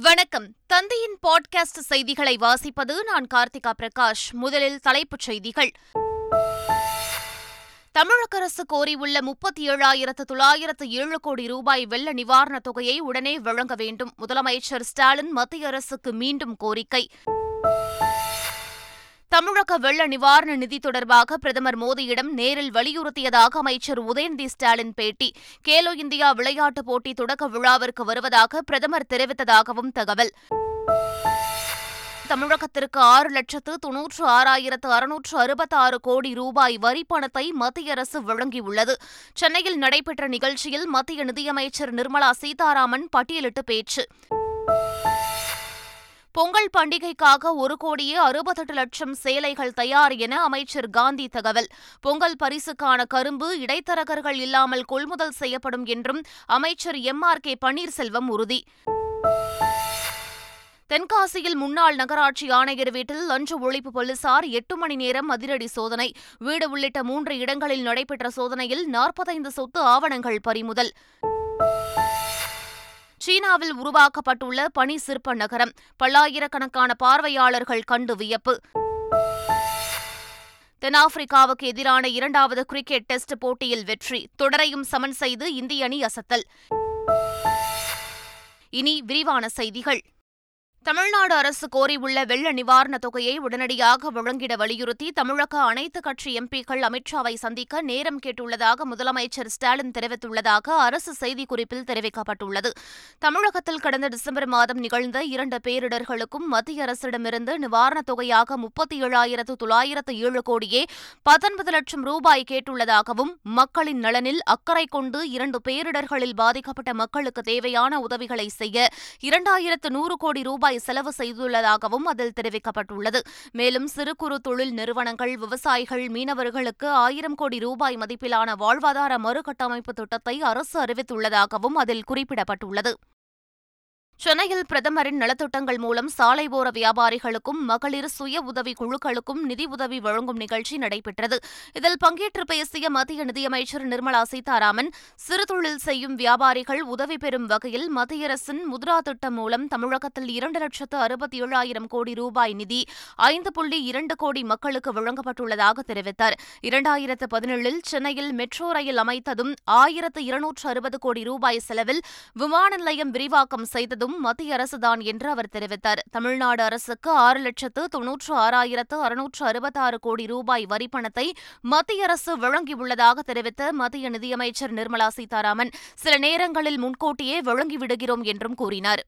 வணக்கம். தந்தையின் பாட்காஸ்ட் செய்திகளை வாசிப்பது நான் கார்த்திகா பிரகாஷ். முதலில் தலைப்புச் செய்திகள். தமிழக அரசு கோரியுள்ள முப்பத்தி ஏழாயிரத்து தொள்ளாயிரத்து ஏழு கோடி ரூபாய் வெள்ள நிவாரணத் தொகையை உடனே வழங்க வேண்டும். முதலமைச்சர் ஸ்டாலின் மத்திய அரசுக்கு மீண்டும் கோரிக்கை. தமிழக வெள்ள நிவாரண நிதி தொடர்பாக பிரதமர் மோடியிடம் நேரில் வலியுறுத்தியதாக அமைச்சர் உதயநிதி ஸ்டாலின் பேட்டி. கேலோ இந்தியா விளையாட்டுப் போட்டி தொடக்க விழாவிற்கு வருவதாக பிரதமர் தெரிவித்ததாகவும் தகவல். தமிழகத்திற்கு ஆறு லட்சத்து தொன்னூற்று ஆறாயிரத்து அறுநூற்று அறுபத்தாறு கோடி ரூபாய் வரி பணத்தை மத்திய அரசு வழங்கியுள்ளது. சென்னையில் நடைபெற்ற நிகழ்ச்சியில் மத்திய நிதியமைச்சர் நிர்மலா சீதாராமன் பட்டியலிட்டு பேச்சு. பொங்கல் பண்டிகைக்காக ஒரு கோடியே அறுபத்தெட்டு லட்சம் சேலைகள் தயார் என அமைச்சர் காந்தி தகவல். பொங்கல் பரிசுக்கான கரும்பு இடைத்தரகர்கள் இல்லாமல் கொள்முதல் செய்யப்படும் என்றும் அமைச்சர் எம் ஆர் கே பன்னீர்செல்வம் உறுதி. தென்காசியில் முன்னாள் நகராட்சி ஆணையர் வீட்டில் லஞ்ச ஒழிப்பு போலீசார் எட்டு மணி நேரம் அதிரடி சோதனை. வீடு உள்ளிட்ட மூன்று இடங்களில் நடைபெற்ற சோதனையில் நாற்பத்தைந்து சொத்து ஆவணங்கள் பறிமுதல். சீனாவில் உருவாக்கப்பட்டுள்ள பனி சிற்ப நகரம். பல்லாயிரக்கணக்கான பார்வையாளர்கள் கண்டு வியப்பு. தென்னாப்பிரிக்காவுக்கு எதிரான இரண்டாவது கிரிக்கெட் டெஸ்ட் போட்டியில் வெற்றி. தொடரையும் சமன் செய்து இந்திய அணி அசத்தல். இனி விரிவான செய்திகள். தமிழ்நாடு அரசு கோரியுள்ள வெள்ள நிவாரணத் தொகையை உடனடியாக வழங்கிட வலியுறுத்தி தமிழக அனைத்து கட்சி எம்பிக்கள் அமித்ஷாவை சந்திக்க நேரம் கேட்டுள்ளதாக முதலமைச்சர் ஸ்டாலின் தெரிவித்துள்ளதாக அரசு செய்திக்குறிப்பில் தெரிவிக்கப்பட்டுள்ளது. தமிழகத்தில் கடந்த டிசம்பர் மாதம் நிகழ்ந்த இரண்டு பேரிடர்களுக்கும் மத்திய அரசிடமிருந்து நிவாரணத் தொகையாக முப்பத்தி ஏழாயிரத்து தொள்ளாயிரத்து ஏழு கோடியே பத்தொன்பது லட்சம் ரூபாய் கேட்டுள்ளதாகவும் மக்களின் நலனில் அக்கறை கொண்டு இரண்டு பேரிடர்களில் பாதிக்கப்பட்ட மக்களுக்கு தேவையான உதவிகளை செய்ய இரண்டாயிரத்து நூறு கோடி ரூபாய் ரூபாய் செலவு செய்துள்ளதாகவும் அதில் தெரிவிக்கப்பட்டுள்ளது. மேலும் சிறு குறு தொழில் நிறுவனங்கள் விவசாயிகள் மீனவர்களுக்கு ஆயிரம் கோடி ரூபாய் மதிப்பிலான வாழ்வாதார மறுகட்டமைப்பு திட்டத்தை அரசு அறிவித்துள்ளதாகவும் அதில் குறிப்பிடப்பட்டுள்ளது. சென்னையில் பிரதமரின் நலத்திட்டங்கள் மூலம் சாலை ஓர வியாபாரிகளுக்கும் மகளிர் சுய உதவி குழுக்களுக்கும் நிதி உதவி வழங்கும் நிகழ்ச்சி நடைபெற்றது. இதில் பங்கேற்று பேசிய மத்திய நிதியமைச்சர் நிர்மலா சீதாராமன் சிறுதொழில் செய்யும் வியாபாரிகள் உதவி பெறும் வகையில் மத்திய அரசின் முத்ரா திட்டம் மூலம் தமிழகத்தில் இரண்டு லட்சத்து அறுபத்தி ஏழாயிரம் கோடி ரூபாய் நிதி ஐந்து புள்ளி இரண்டு கோடி மக்களுக்கு வழங்கப்பட்டுள்ளதாக தெரிவித்தார். இரண்டாயிரத்து பதினேழில் சென்னையில் மெட்ரோ ரயில் அமைத்ததும் ஆயிரத்து இருநூற்று அறுபது கோடி ரூபாய் செலவில் விமான நிலையம் விரிவாக்கம் செய்ததும் செய்ததும் மத்திய அரசுதான் என்று அவர் தெரிவித்தார். தமிழ்நாடு அரசுக்கு ஆறு லட்சத்து தொன்னூற்று ஆறாயிரத்து அறுநூற்று அறுபத்தாறு கோடி ரூபாய் வரிப்பணத்தை மத்திய அரசு வழங்கியுள்ளதாக தெரிவித்த மத்திய நிதியமைச்சர் நிர்மலா சீதாராமன் சில நேரங்களில் முன்கூட்டியே வழங்கிவிடுகிறோம் என்றும் கூறினார்.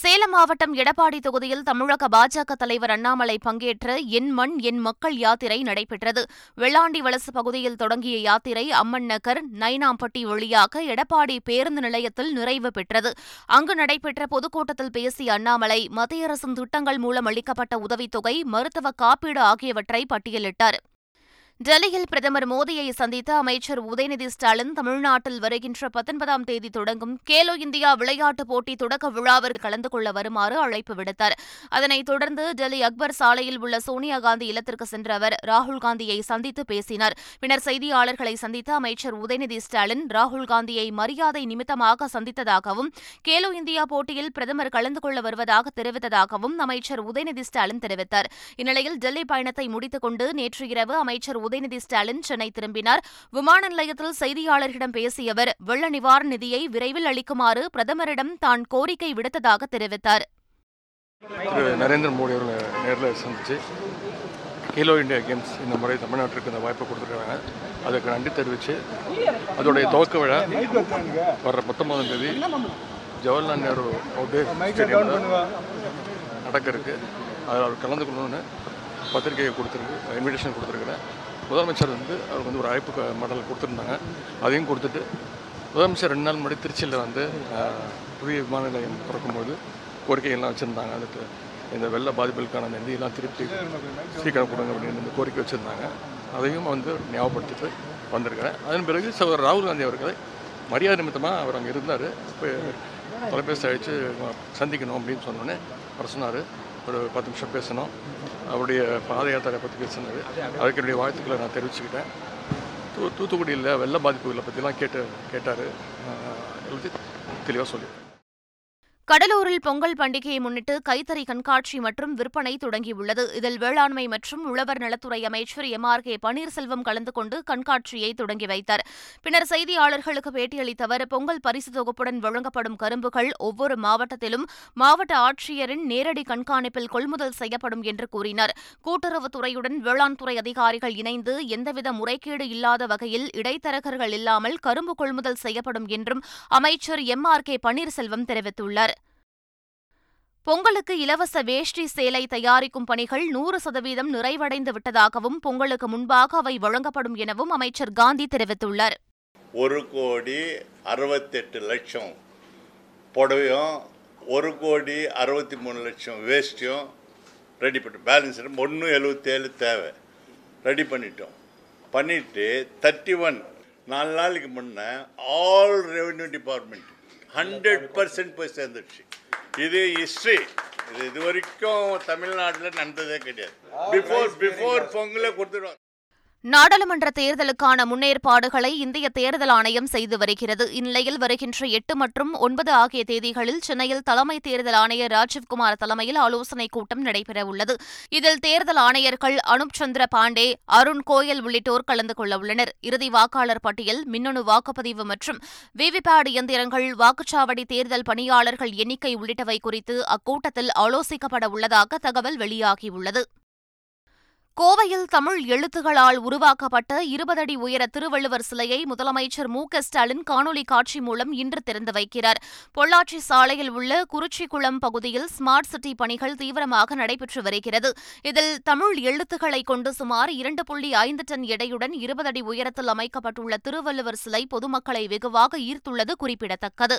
சேலம் மாவட்டம் எடப்பாடி தொகுதியில் தமிழக பாஜக தலைவர் அண்ணாமலை பங்கேற்ற என் மண் என் மக்கள் யாத்திரை நடைபெற்றது. வெள்ளாண்டி வலசு பகுதியில் தொடங்கிய யாத்திரை அம்மன் நகர் நைனாம்பட்டி வழியாக எடப்பாடி பேருந்து நிலையத்தில் நிறைவு பெற்றது. அங்கு நடைபெற்ற பொதுக்கூட்டத்தில் பேசிய அண்ணாமலை மத்திய அரசின் திட்டங்கள் மூலம் அளிக்கப்பட்ட உதவித்தொகை மருத்துவ காப்பீடு ஆகியவற்றை பட்டியலிட்டார். டெல்லியில் பிரதமர் மோடியை சந்தித்த அமைச்சர் உதயநிதி ஸ்டாலின் தமிழ்நாட்டில் வருகின்ற பத்தொன்பதாம் தேதி தொடங்கும் கேலோ இந்தியா விளையாட்டுப் போட்டி தொடக்க விழாவிற்கு கலந்து கொள்ள வருமாறு அழைப்பு விடுத்தார். அதனைத் தொடர்ந்து டெல்லி அக்பர் சாலையில் உள்ள சோனியா காந்தி இல்லத்திற்கு சென்ற அவர் ராகுல் காந்தியை சந்தித்து பேசினார். பின்னர் செய்தியாளர்களை சந்தித்த அமைச்சர் உதயநிதி ஸ்டாலின் ராகுல் காந்தியை மரியாதை நிமித்தமாக சந்தித்ததாகவும் கேலோ இந்தியா போட்டியில் பிரதமர் கலந்து கொள்ள வருவதாக தெரிவித்ததாகவும் அமைச்சர் உதயநிதி ஸ்டாலின் தெரிவித்தார். இந்நிலையில் டெல்லி பயணத்தை முடித்துக் கொண்டு நேற்று இரவு அமைச்சர் உதயநிதி ஸ்டாலின் சென்னை திரும்பினார். விமான நிலையத்தில் செய்தியாளர்களிடம் பேசிய அவர் வெள்ள நிவாரண நிதியை விரைவில் அளிக்குமாறு பிரதமரிடம் தான் கோரிக்கை விடுத்ததாக தெரிவித்தார். திரு நரேந்திர மோடி அவர்களை நேரில் சந்தித்து கேலோ இந்தியா கேம்ஸ் இந்த முறை தமிழ்நாட்டிற்கு இந்த வாய்ப்பை கொடுத்துருக்காங்க அதுக்கு நன்றி தெரிவித்து அதோடைய துவக்க விழா வர்ற பத்தொன்பதாம் தேதி ஜவஹர்லால் நேரு அவுட்டே ஸ்டேடியமில் நடக்க இருக்கு அதில் அவர் கலந்து கொள்ளணும்னு பத்திரிகையை கொடுத்துருக்கு இன்விடேஷன் கொடுத்துருக்குறேன் முதலமைச்சர் வந்து அவருக்கு வந்து ஒரு அழைப்பு மடல் கொடுத்துருந்தாங்க. அதையும் கொடுத்துட்டு முதலமைச்சர் ரெண்டு நாள் முன்னாடி திருச்சியில் வந்து புதிய விமான நிலையம் திறக்கும்போது கோரிக்கைகள்லாம் வச்சுருந்தாங்க. அதுக்கு இந்த வெள்ள பாதிப்புகளுக்கான நிதியெல்லாம் திருப்பி சீக்கிரம் கொடுங்க அப்படின்னு இந்த கோரிக்கை வச்சுருந்தாங்க. அதையும் வந்து ஞாபகப்படுத்திட்டு வந்திருக்கிறேன். அதன் பிறகு சகோதரர் ராகுல் காந்தி அவர்களை மரியாதை நிமித்தமாக அவர் அங்கே இருந்தார். இப்போ தொலைபேசி அழைச்சு சந்திக்கணும் அப்படின்னு சொன்னோன்னே அவர் சொன்னார். ஒரு பத்து நிமிஷம் பேசணும். அவருடைய பாத யாத்திரை பற்றி பேசினார் அதுக்கு என்னுடைய வாழ்த்துக்களை நான் தெரிவிச்சுக்கிட்டேன். தூ தூத்துக்குடியில் வெள்ள பாதிப்புகளை பற்றிலாம் கேட்டு கேட்டார். எழுதி தெளிவாக சொல்லியிருக்கேன் கடலூரில் பொங்கல் பண்டிகையை முன்னிட்டு கைத்தறி கண்காட்சி மற்றும் விற்பனை தொடங்கியுள்ளது. இதில் வேளாண்மை மற்றும் உழவர் நலத்துறை அமைச்சர் எம். ஆர். கே. பன்னீர்செல்வம் கலந்து கொண்டு கண்காட்சியை தொடங்கி வைத்தார். பின்னர் செய்தியாளர்களுக்கு பேட்டியளித்த அவர் பொங்கல் பரிசு தொகுப்புடன் வழங்கப்படும் கரும்புகள் ஒவ்வொரு மாவட்டத்திலும் மாவட்ட ஆட்சியரின் நேரடி கண்காணிப்பில் கொள்முதல் செய்யப்படும் என்று கூறினார். கூட்டுறவுத்துறையுடன் வேளாண் துறை அதிகாரிகள் இணைந்து எந்தவித முறைகேடு இல்லாத வகையில் இடைத்தரகர்கள் இல்லாமல் கரும்பு கொள்முதல் செய்யப்படும் என்றும் அமைச்சர் எம். ஆர். கே. பன்னீர்செல்வம் தெரிவித்துள்ளார். பொங்கலுக்கு இலவச வேஷ்டி சேலை தயாரிக்கும் பணிகள் நூறு சதவீதம் நிறைவடைந்து விட்டதாகவும் பொங்கலுக்கு முன்பாக அவை வழங்கப்படும் எனவும் அமைச்சர் காந்தி தெரிவித்துள்ளார். ஒரு கோடி அறுபத்தெட்டு லட்சம் புடவையும் ஒரு கோடி அறுபத்தி மூணு லட்சம் வேஸ்ட்டையும் ரெடி பண்ணிட்டோம் பேலன்ஸ் ஒன்று எழுபத்தேழு தேவை. ரெடி பண்ணிட்டோம். பண்ணிவிட்டு தேர்ட்டி ஒன் நாலு நாளைக்கு முன்னே all revenue department hundred percent போய் சேர்ந்துடுச்சு இது ஹிஸ்ட்ரி இது இது வரைக்கும் தமிழ்நாட்டில் நடந்ததே கிடையாது. பிஃபோர் பிஃபோர் பொங்கலை கொடுத்துருவாங்க நாடாளுமன்ற தேர்தலுக்கான முன்னேற்பாடுகளை இந்திய தேர்தல் ஆணையம் செய்து வருகிறது. இந்நிலையில் வருகின்ற எட்டு மற்றும் ஒன்பது ஆகிய தேதிகளில் சென்னையில் தலைமை தேர்தல் ஆணையர் ராஜீவ்குமார் தலைமையில் ஆலோசனைக் கூட்டம் நடைபெறவுள்ளது. இதில் தேர்தல் ஆணையர்கள் அனுப் சந்திர பாண்டே அருண் கோயல் உள்ளிட்டோர் கலந்து கொள்ளவுள்ளனர் இறுதி வாக்காளர் பட்டியல் மின்னணு வாக்குப்பதிவு மற்றும் விவிபேட் இயந்திரங்கள் வாக்குச்சாவடி தேர்தல் பணியாளர்கள் எண்ணிக்கை உள்ளிட்டவை குறித்து அக்கூட்டத்தில் ஆலோசிக்கப்பட உள்ளதாக தகவல் வெளியாகியுள்ளது. கோவையில் தமிழ் எழுத்துகளால் உருவாக்கப்பட்ட இருபதடி உயர திருவள்ளுவர் சிலையை முதலமைச்சர் மு க ஸ்டாலின் காணொலி காட்சி மூலம் இன்று திறந்து வைக்கிறார். பொள்ளாச்சி சாலையில் உள்ள குறிச்சிக்குளம் பகுதியில் ஸ்மார்ட் சிட்டி பணிகள் தீவிரமாக நடைபெற்று வருகிறது. இதில் தமிழ் எழுத்துக்களை கொண்டு சுமார் இரண்டு புள்ளி ஐந்து டன் எடையுடன் இருபது அடி உயரத்தில் அமைக்கப்பட்டுள்ள திருவள்ளுவர் சிலை பொதுமக்களை வெகுவாக ஈர்த்துள்ளது குறிப்பிடத்தக்கது.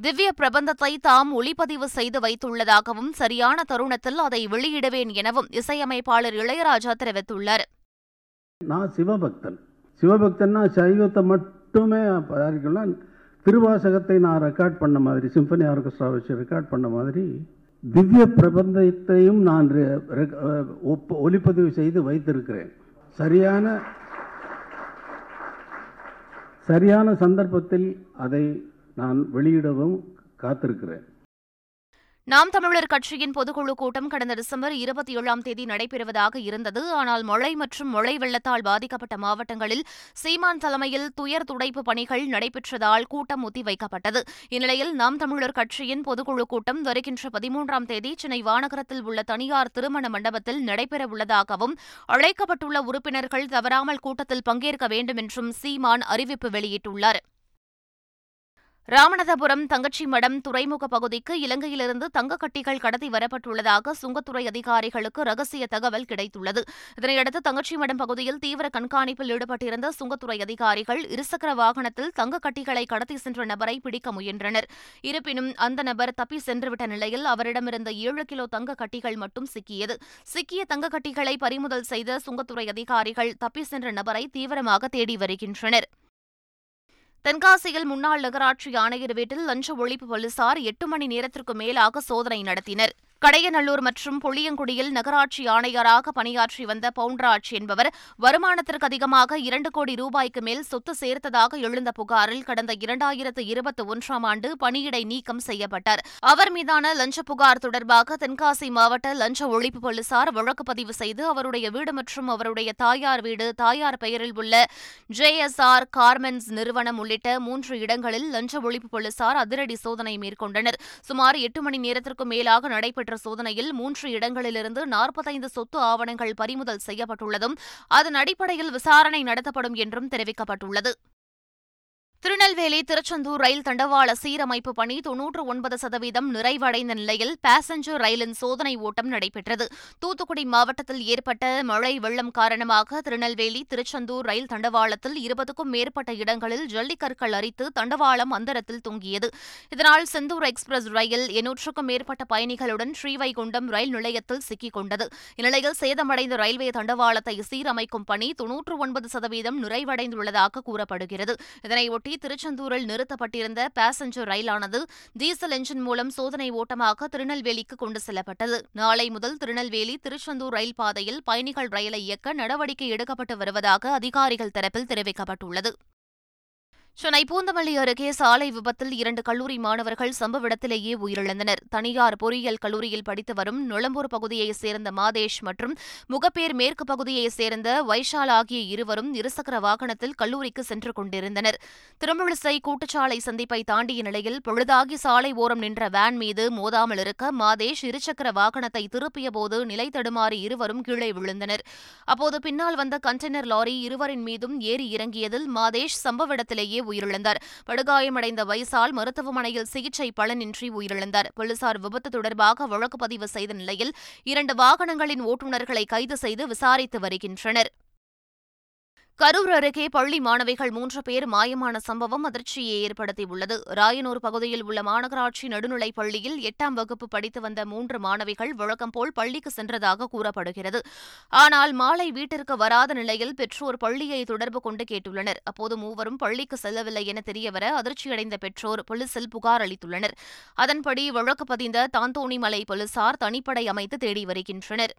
திவ்ய பிரபந்தத்தை தாம் ஒளிப்பதிவு செய்து வைத்துள்ளதாகவும் சரியான தருணத்தில் அதை வெளியிடுவேன் எனவும் இசையமைப்பாளர் இளையராஜா தெரிவித்துள்ளார். நான் சிவபக்தன். சிவபக்தன்னா சைவத்தை மட்டுமே தயாரிக்கலாம் திருவாசகத்தை நான் ரெக்கார்ட் பண்ண மாதிரி சிம்பனி ஆர்கெஸ்ட்ரா வச்சு ரெக்கார்ட் பண்ண மாதிரி திவ்ய பிரபந்தத்தையும் நான் ரெ- செய்து வைத்திருக்கிறேன். சரியான சரியான சந்தர்ப்பத்தில் அதை நான் வெளியிடவும் காத்திருக்கிறேன். நாம் தமிழர் கட்சியின் பொதுக்குழு கூட்டம் கடந்த டிசம்பர் இருபத்தி ஏழாம் தேதி நடைபெறுவதாக இருந்தது. ஆனால் மழை மற்றும் மழை வெள்ளத்தால் பாதிக்கப்பட்ட மாவட்டங்களில் சீமான் தலைமையில் துயர் துடைப்பு பணிகள் நடைபெற்றதால் கூட்டம் ஒத்திவைக்கப்பட்டது. இந்நிலையில் நாம் தமிழர் கட்சியின் பொதுக்குழு கூட்டம் வருகின்ற பதிமூன்றாம் தேதி சென்னை வானகரத்தில் உள்ள தனியார் திருமண மண்டபத்தில் நடைபெறவுள்ளதாகவும் அழைக்கப்பட்டுள்ள உறுப்பினர்கள் தவறாமல் கூட்டத்தில் பங்கேற்க வேண்டும் என்றும் சீமான் அறிவிப்பு வெளியிட்டுள்ளார். ராமநாதபுரம் தங்கச்சி மடம் துறைமுக பகுதிக்கு இலங்கையிலிருந்து தங்கக் கட்டிகள் கடத்தி வரப்பட்டுள்ளதாக சுங்கத்துறை அதிகாரிகளுக்கு ரகசிய தகவல் கிடைத்துள்ளது. இதனையடுத்து தங்கச்சி மடம் பகுதியில் தீவிர கண்காணிப்பில் ஈடுபட்டிருந்த சுங்கத்துறை அதிகாரிகள் இருசக்கர வாகனத்தில் தங்கக் கட்டிகளை கடத்தி சென்ற நபரை பிடிக்க முயன்றனர். இருப்பினும் அந்த நபர் தப்பி சென்றுவிட்ட நிலையில் அவரிடமிருந்த ஏழு கிலோ தங்க கட்டிகள் மட்டும் சிக்கியது. சிக்கிய தங்கக் கட்டிகளை பறிமுதல் செய்த சுங்கத்துறை அதிகாரிகள் தப்பி சென்ற நபரை தீவிரமாக தேடி வருகின்றனர். தென்காசியில் முன்னாள் நகராட்சி ஆணையர் வீட்டில் லஞ்ச ஒழிப்பு போலீசார் எட்டு மணி நேரத்திற்கு மேலாக சோதனை நடத்தினர். கடையநல்லூர் மற்றும் புளியங்குடியில் நகராட்சி ஆணையராக பணியாற்றி வந்த பவுண்டராஜ் என்பவர் வருமானத்திற்கு அதிகமாக இரண்டு கோடி ரூபாய்க்கு மேல் சொத்து சேர்த்ததாக எழுந்த புகாரில் கடந்த இரண்டாயிரத்து இருபத்தி ஒன்றாம் ஆண்டு பணியிடை நீக்கம் செய்யப்பட்டார். அவர் மீதான லஞ்ச புகார் தொடர்பாக தென்காசி மாவட்ட லஞ்ச ஒழிப்பு போலீசார் வழக்கு பதிவு செய்து அவருடைய வீடு மற்றும் அவருடைய தாயார் வீடு தாயார் பெயரில் உள்ள ஜேஎஸ்ஆர் கார்மென்ஸ் நிறுவனம் உள்ளிட்ட மூன்று இடங்களில் லஞ்ச ஒழிப்பு போலீசார் அதிரடி சோதனை மேற்கொண்டனர். சுமார் எட்டு மணி நேரத்திற்கு மேலாக நடைபெற்ற சோதனையில் மூன்று இடங்களிலிருந்து நாற்பத்தைந்து சொத்து ஆவணங்கள் பறிமுதல் செய்யப்பட்டுள்ளதும் அதன் அடிப்படையில் விசாரணை நடத்தப்படும் என்றும் தெரிவிக்கப்பட்டுள்ளது. திருநெல்வேலி திருச்செந்தூர் ரயில் தண்டவாள சீரமைப்பு பணி தொன்னூற்று ஒன்பது சதவீதம் நிறைவடைந்த நிலையில் பாசஞ்சர் ரயிலின் சோதனை ஓட்டம் நடைபெற்றது. தூத்துக்குடி மாவட்டத்தில் ஏற்பட்ட மழை வெள்ளம் காரணமாக திருநெல்வேலி திருச்செந்தூர் ரயில் தண்டவாளத்தில் இருபதுக்கும் மேற்பட்ட இடங்களில் ஜல்லிக்கற்கள் அரித்து தண்டவாளம் அந்தரத்தில் தொங்கியது. இதனால் செந்தூர் எக்ஸ்பிரஸ் ரயில் எண்ணூற்றுக்கும் மேற்பட்ட பயணிகளுடன் ஸ்ரீவைகுண்டம் ரயில் நிலையத்தில் சிக்கிக் கொண்டது. இந்நிலையில் சேதமடைந்த ரயில்வே தண்டவாளத்தை சீரமைக்கும் பணி தொன்னூற்று ஒன்பது சதவீதம் நிறைவடைந்துள்ளதாக கூறப்படுகிறது. இதனையொட்டி திருச்செந்தூரில் நிறுத்தப்பட்டிருந்த பாசஞ்சர் ரயிலானது டீசல் என்ஜின் மூலம் சோதனை ஓட்டமாக திருநெல்வேலிக்கு கொண்டு செல்லப்பட்டது. நாளை முதல் திருநெல்வேலி திருச்செந்தூர் ரயில் பாதையில் பயணிகள் ரயிலை இயக்க நடவடிக்கை எடுக்கப்பட்டு வருவதாக அதிகாரிகள் தரப்பில் தெரிவிக்கப்பட்டுள்ளது. சென்னை பூந்தமல்லி அருகே சாலை விபத்தில் இரண்டு கல்லூரி மாணவர்கள் சம்பவ இடத்திலேயே உயிரிழந்தனர். தனியார் பொறியியல் கல்லூரியில் படித்து வரும் நுளம்பூர் பகுதியைச் சேர்ந்த மாதேஷ் மற்றும் முகப்பேர் மேற்கு பகுதியைச் சேர்ந்த வைஷால் ஆகிய இருவரும் இருசக்கர வாகனத்தில் கல்லூரிக்கு சென்று கொண்டிருந்தனர். திருமுழிசை கூட்டுச்சாலை சந்திப்பை தாண்டிய நிலையில் பொழுதாகி சாலை ஓரம் நின்ற வேன் மீது மோதாமல் இருக்க மாதேஷ் இருசக்கர வாகனத்தை திருப்பியபோது நிலை தடுமாறி இருவரும் கீழே விழுந்தனர். அப்போது பின்னால் வந்த கண்டெய்னர் லாரி இருவரின் மீதும் ஏறி இறங்கியதில் மாதேஷ் சம்பவ இடத்திலேயே உயிரிழந்தார். படுகாயமடைந்த வைசால் மருத்துவமனையில் சிகிச்சை பலனின்றி உயிரிழந்தார். போலீசார் விபத்து தொடர்பாக வழக்கு பதிவு செய்த நிலையில் இரண்டு வாகனங்களின் ஓட்டுநர்களை கைது செய்து விசாரித்து வருகின்றனர். கரூர் அருகே பள்ளி மாணவிகள் மூன்று பேர் மாயமான சம்பவம் அதிர்ச்சியை ஏற்படுத்தியுள்ளது. ராயனூர் பகுதியில் உள்ள மாநகராட்சி நடுநிலைப் பள்ளியில் எட்டாம் வகுப்பு படித்து வந்த மூன்று மாணவிகள் வழக்கம்போல் பள்ளிக்கு சென்றதாக கூறப்படுகிறது. ஆனால் மாலை வீட்டிற்கு வராத நிலையில் பெற்றோர் பள்ளியை தொடர்பு கொண்டு கேட்டுள்ளனர். அப்போது மூவரும் பள்ளிக்கு செல்லவில்லை என தெரியவர அதிர்ச்சியடைந்த பெற்றோர் போலீசில் புகார் அளித்துள்ளனர். அதன்படி வழக்கு பதிந்த தாந்தோணிமலை போலீசார் தனிப்படை அமைத்து தேடி வருகின்றனர்.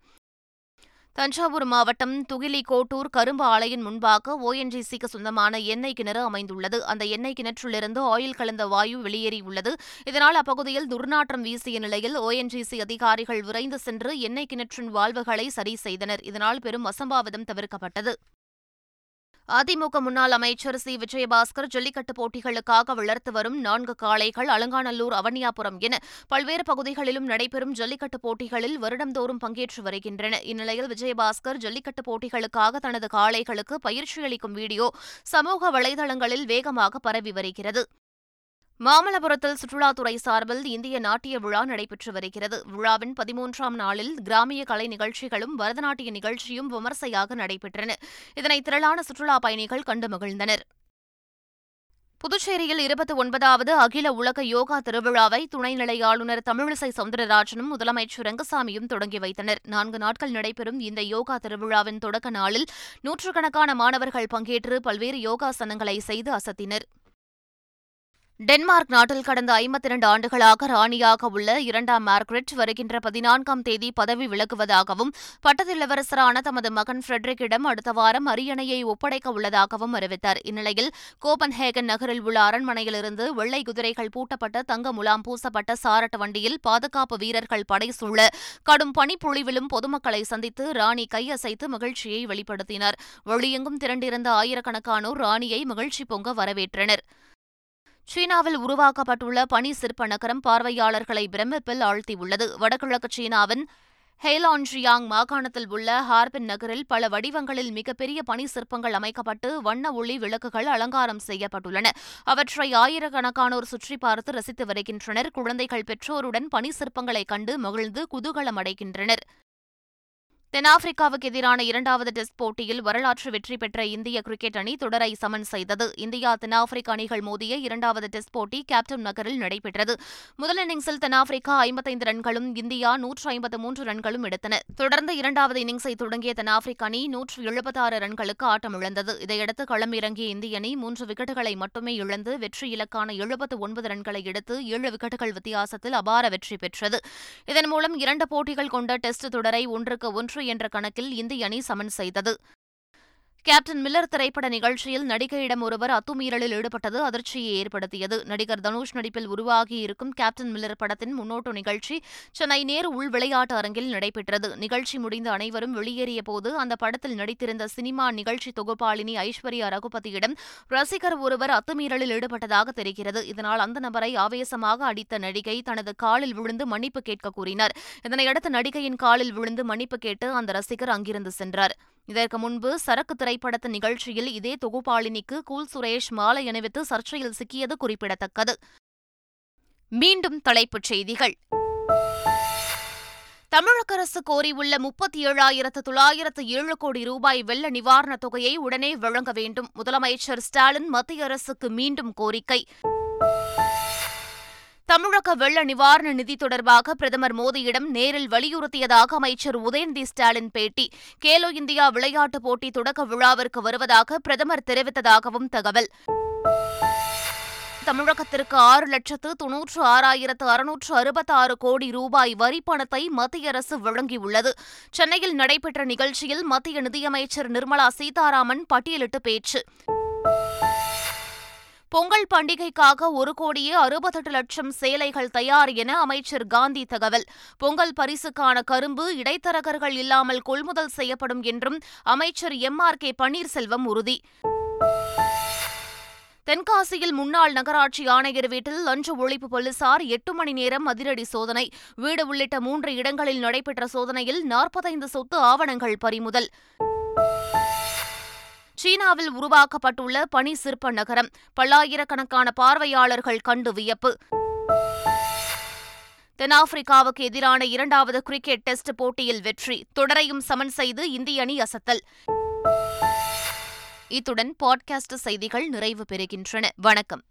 தஞ்சாவூர் மாவட்டம் துகிலிகோட்டூர் கரும்பு ஆலையின் முன்பாக ஓஎன்ஜிசிக்கு சொந்தமான எண்ணெய் கிணறு அமைந்துள்ளது. அந்த எண்ணெய் கிணற்றிலிருந்து ஆயில் கலந்த வாயு வெளியேறியுள்ளது இதனால் அப்பகுதியில் துர்நாற்றம் வீசிய நிலையில் ஓஎன்ஜிசி அதிகாரிகள் விரைந்து சென்று எண்ணெய் கிணற்றின் வால்வுகளை சரி செய்தனர். இதனால் பெரும் அசம்பாவிதம் தவிர்க்கப்பட்டது. அதிமுக முன்னாள் அமைச்சர் சி. விஜயபாஸ்கர் ஜல்லிக்கட்டு போட்டிகளுக்காக வளர்த்து வரும் நான்கு காளைகள் அலங்காநல்லூர் அவனியாபுரம் என பல்வேறு பகுதிகளிலும் நடைபெறும் ஜல்லிக்கட்டு போட்டிகளில் வருடந்தோறும் பங்கேற்று வருகின்றன. இந்நிலையில் விஜயபாஸ்கர் ஜல்லிக்கட்டு போட்டிகளுக்காக தனது காளைகளுக்கு பயிற்சி அளிக்கும் வீடியோ சமூக வலைதளங்களில் வேகமாக பரவி வருகிறது. மாமல்லபுரத்தில் சுற்றுலாத்துறை சார்பில் இந்திய நாட்டிய விழா நடைபெற்று வருகிறது. விழாவின் பதிமூன்றாம் நாளில் கிராமிய கலை நிகழ்ச்சிகளும் பரதநாட்டிய நிகழ்ச்சியும் விமர்சையாக நடைபெற்றன. இதனை திரளான சுற்றுலா பயணிகள் கண்டு மகிழ்ந்தனர். புதுச்சேரியில் இருபத்தி ஒன்பதாவது அகில உலக யோகா திருவிழாவை துணைநிலை ஆளுநர் தமிழிசை சவுந்தரராஜனும் முதலமைச்சர் ரங்கசாமியும் தொடங்கி வைத்தனர். நான்கு நாட்கள் நடைபெறும் இந்த யோகா திருவிழாவின் தொடக்க நாளில் நூற்றுக்கணக்கான மாணவர்கள் பங்கேற்று பல்வேறு யோகாசனங்களை செய்து அசத்தினர். டென்மார்க் நாட்டில் கடந்த ஐம்பத்தி இரண்டு ஆண்டுகளாக ராணியாக உள்ள இரண்டாம் மார்க்ரெட் வருகின்ற பதினான்காம் தேதி பதவி விலகுவதாகவும் பட்டத்திலவரசரான தமது மகன் ஃபிரெட்ரிக்கிடம் அடுத்த வாரம் அரியணையை ஒப்படைக்க உள்ளதாகவும் அறிவித்தார். இந்நிலையில் கோபன்ஹேகன் நகரில் உள்ள அரண்மனையிலிருந்து வெள்ளை குதிரைகள் பூட்டப்பட்ட தங்க முலாம் பூசப்பட்ட சாரட் வண்டியில் பாதுகாப்பு வீரர்கள் படைசூழ கடும் பனிப்பொழிவிலும் பொதுமக்களை சந்தித்து ராணி கையசைத்து மகிழ்ச்சியை வெளிப்படுத்தினார். வெளியெங்கும் திரண்டிருந்த ஆயிரக்கணக்கானோர் ராணியை மகிழ்ச்சி பொங்க வரவேற்றனர். சீனாவில் உருவாக்கப்பட்டுள்ள பனி சிற்ப நகரம் பார்வையாளர்களை பிரமிப்பில் ஆழ்த்தியுள்ளது. வடகிழக்கு சீனாவின் ஹெய்லான்ஜியாங் மாகாணத்தில் உள்ள ஹார்பின் நகரில் பல வடிவங்களில் மிகப்பெரிய பனி சிற்பங்கள் அமைக்கப்பட்டு வண்ண ஒளி விளக்குகள் அலங்காரம் செய்யப்பட்டுள்ளன. அவற்றை ஆயிரக்கணக்கானோர் சுற்றி பார்த்து ரசித்து வருகின்றனர். குழந்தைகள் பெற்றோருடன் பனி சிற்பங்களை கண்டு மகிழ்ந்து குதூகலம் அடைகின்றனர் தென்னாப்பிரிக்காவுக்கு எதிரான இரண்டாவது டெஸ்ட் போட்டியில் வரலாற்று வெற்றி பெற்ற இந்திய கிரிக்கெட் அணி தொடரை சமன் செய்தது. இந்தியா தென்னாப்பிரிக்க அணிகள் மோதிய இரண்டாவது டெஸ்ட் போட்டி கேப்டன் நகரில் நடைபெற்றது. முதல் இன்னிங்ஸில் தென்னாப்பிரிக்கா ஐம்பத்தைந்து ரன்களும் இந்தியா நூற்று ஐம்பத்து மூன்று ரன்களும் எடுத்தன. தொடர்ந்து இரண்டாவது இன்னிங்ஸை தொடங்கிய தென்னாப்பிரிக்க அணி நூற்று எழுபத்தாறு ரன்களுக்கு ஆட்டமிழந்தது இதையடுத்து களமிறங்கிய இந்திய அணி மூன்று விக்கெட்டுகளை மட்டுமே இழந்து வெற்றி இலக்கான எழுபத்து ஒன்பது ரன்களை எடுத்து ஏழு விக்கெட்டுகள் வித்தியாசத்தில் அபார வெற்றி பெற்றது. இதன் மூலம் இரண்டு போட்டிகள் கொண்ட டெஸ்ட் தொடரை ஒன்றுக்கு ஒன்று என்ற கணக்கில் இந்திய அணி சமன் செய்தது. கேப்டன் மில்லர் திரைப்பட நிகழ்ச்சியில் நடிகையிடம் ஒருவர் அத்துமீறலில் ஈடுபட்டது அதிர்ச்சியை ஏற்படுத்தியது. நடிகர் தனுஷ் நடிப்பில் உருவாகியிருக்கும் கேப்டன் மில்லர் படத்தின் முன்னோட்ட நிகழ்ச்சி சென்னை நேரு உள் விளையாட்டு அரங்கில் நடைபெற்றது. நிகழ்ச்சி முடிந்த அனைவரும் வெளியேறிய போது அந்த படத்தில் நடித்திருந்த சினிமா நிகழ்ச்சி தொகுப்பாளினி ஐஸ்வர்யா ரகுபதியிடம் ரசிகர் ஒருவர் அத்துமீறலில் ஈடுபட்டதாக தெரிகிறது. இதனால் அந்த நபரை ஆவேசமாக அடித்த நடிகை தனது காலில் விழுந்து மன்னிப்பு கேட்க கூறினார். இதனையடுத்து நடிகையின் காலில் விழுந்து மன்னிப்பு கேட்டு அந்த ரசிகர் அங்கிருந்து சென்றார். இதற்கு முன்பு சரக்கு திரைப்படத்த நிகழ்ச்சியில் இதே தொகுப்பாளினிக்கு கூல் சுரேஷ் மாலை அணிவித்து சர்ச்சையில் சிக்கியது குறிப்பிடத்தக்கது. மீண்டும் தலைப்புச் செய்திகள். தமிழக அரசு கோரியுள்ள முப்பத்தி ஏழாயிரத்து தொள்ளாயிரத்து ஏழு கோடி ரூபாய் வெள்ள நிவாரணத் தொகையை உடனே வழங்க வேண்டும். முதலமைச்சர் ஸ்டாலின் மத்திய அரசுக்கு மீண்டும் கோரிக்கை. தமிழக வெள்ள நிவாரண நிதி தொடர்பாக பிரதமர் மோடியிடம் நேரில் வலியுறுத்தியதாக அமைச்சர் உதயநிதி ஸ்டாலின் பேட்டி. கேலோ இந்தியா விளையாட்டுப் போட்டி தொடக்க விழாவிற்கு வருவதாக பிரதமர் தெரிவித்ததாகவும் தகவல். தமிழகத்திற்கு ஆறு லட்சத்து தொன்னூற்று ஆறாயிரத்து அறுநூற்று அறுபத்தாறு கோடி ரூபாய் வரி பணத்தை மத்திய அரசு வழங்கியுள்ளது. சென்னையில் நடைபெற்ற நிகழ்ச்சியில் மத்திய நிதியமைச்சர் நிர்மலா சீதாராமன் பட்டியலிட்டு பேச்சு. பொங்கல் பண்டிகைக்காக ஒரு கோடியே அறுபத்தெட்டு லட்சம் சேலைகள் தயார் என அமைச்சர் காந்தி தகவல். பொங்கல் பரிசுக்கான கரும்பு இடைத்தரகர்கள் இல்லாமல் கொள்முதல் செய்யப்படும் என்றும் அமைச்சர் எம் ஆர் கே பன்னீர்செல்வம் உறுதி. தென்காசியில் முன்னாள் நகராட்சி ஆணையர் வீட்டில் லஞ்ச ஒழிப்பு போலீசார் எட்டு மணி நேரம் அதிரடி சோதனை. வீடு உள்ளிட்ட மூன்று இடங்களில் நடைபெற்ற சோதனையில் நாற்பத்தைந்து சொத்து ஆவணங்கள் பறிமுதல். சீனாவில் உருவாக்கப்பட்டுள்ள பனி சிற்ப நகரம் பல்லாயிரக்கணக்கான பார்வையாளர்கள் கண்டு வியப்பு. தென்னாப்பிரிக்காவுக்கு எதிரான இரண்டாவது கிரிக்கெட் டெஸ்ட் போட்டியில் வெற்றி தொடரையும் சமன் செய்து இந்திய அணி அசத்தல். இத்துடன் பாட்காஸ்ட் செய்திகள் நிறைவு பெறுகின்றன. வணக்கம்.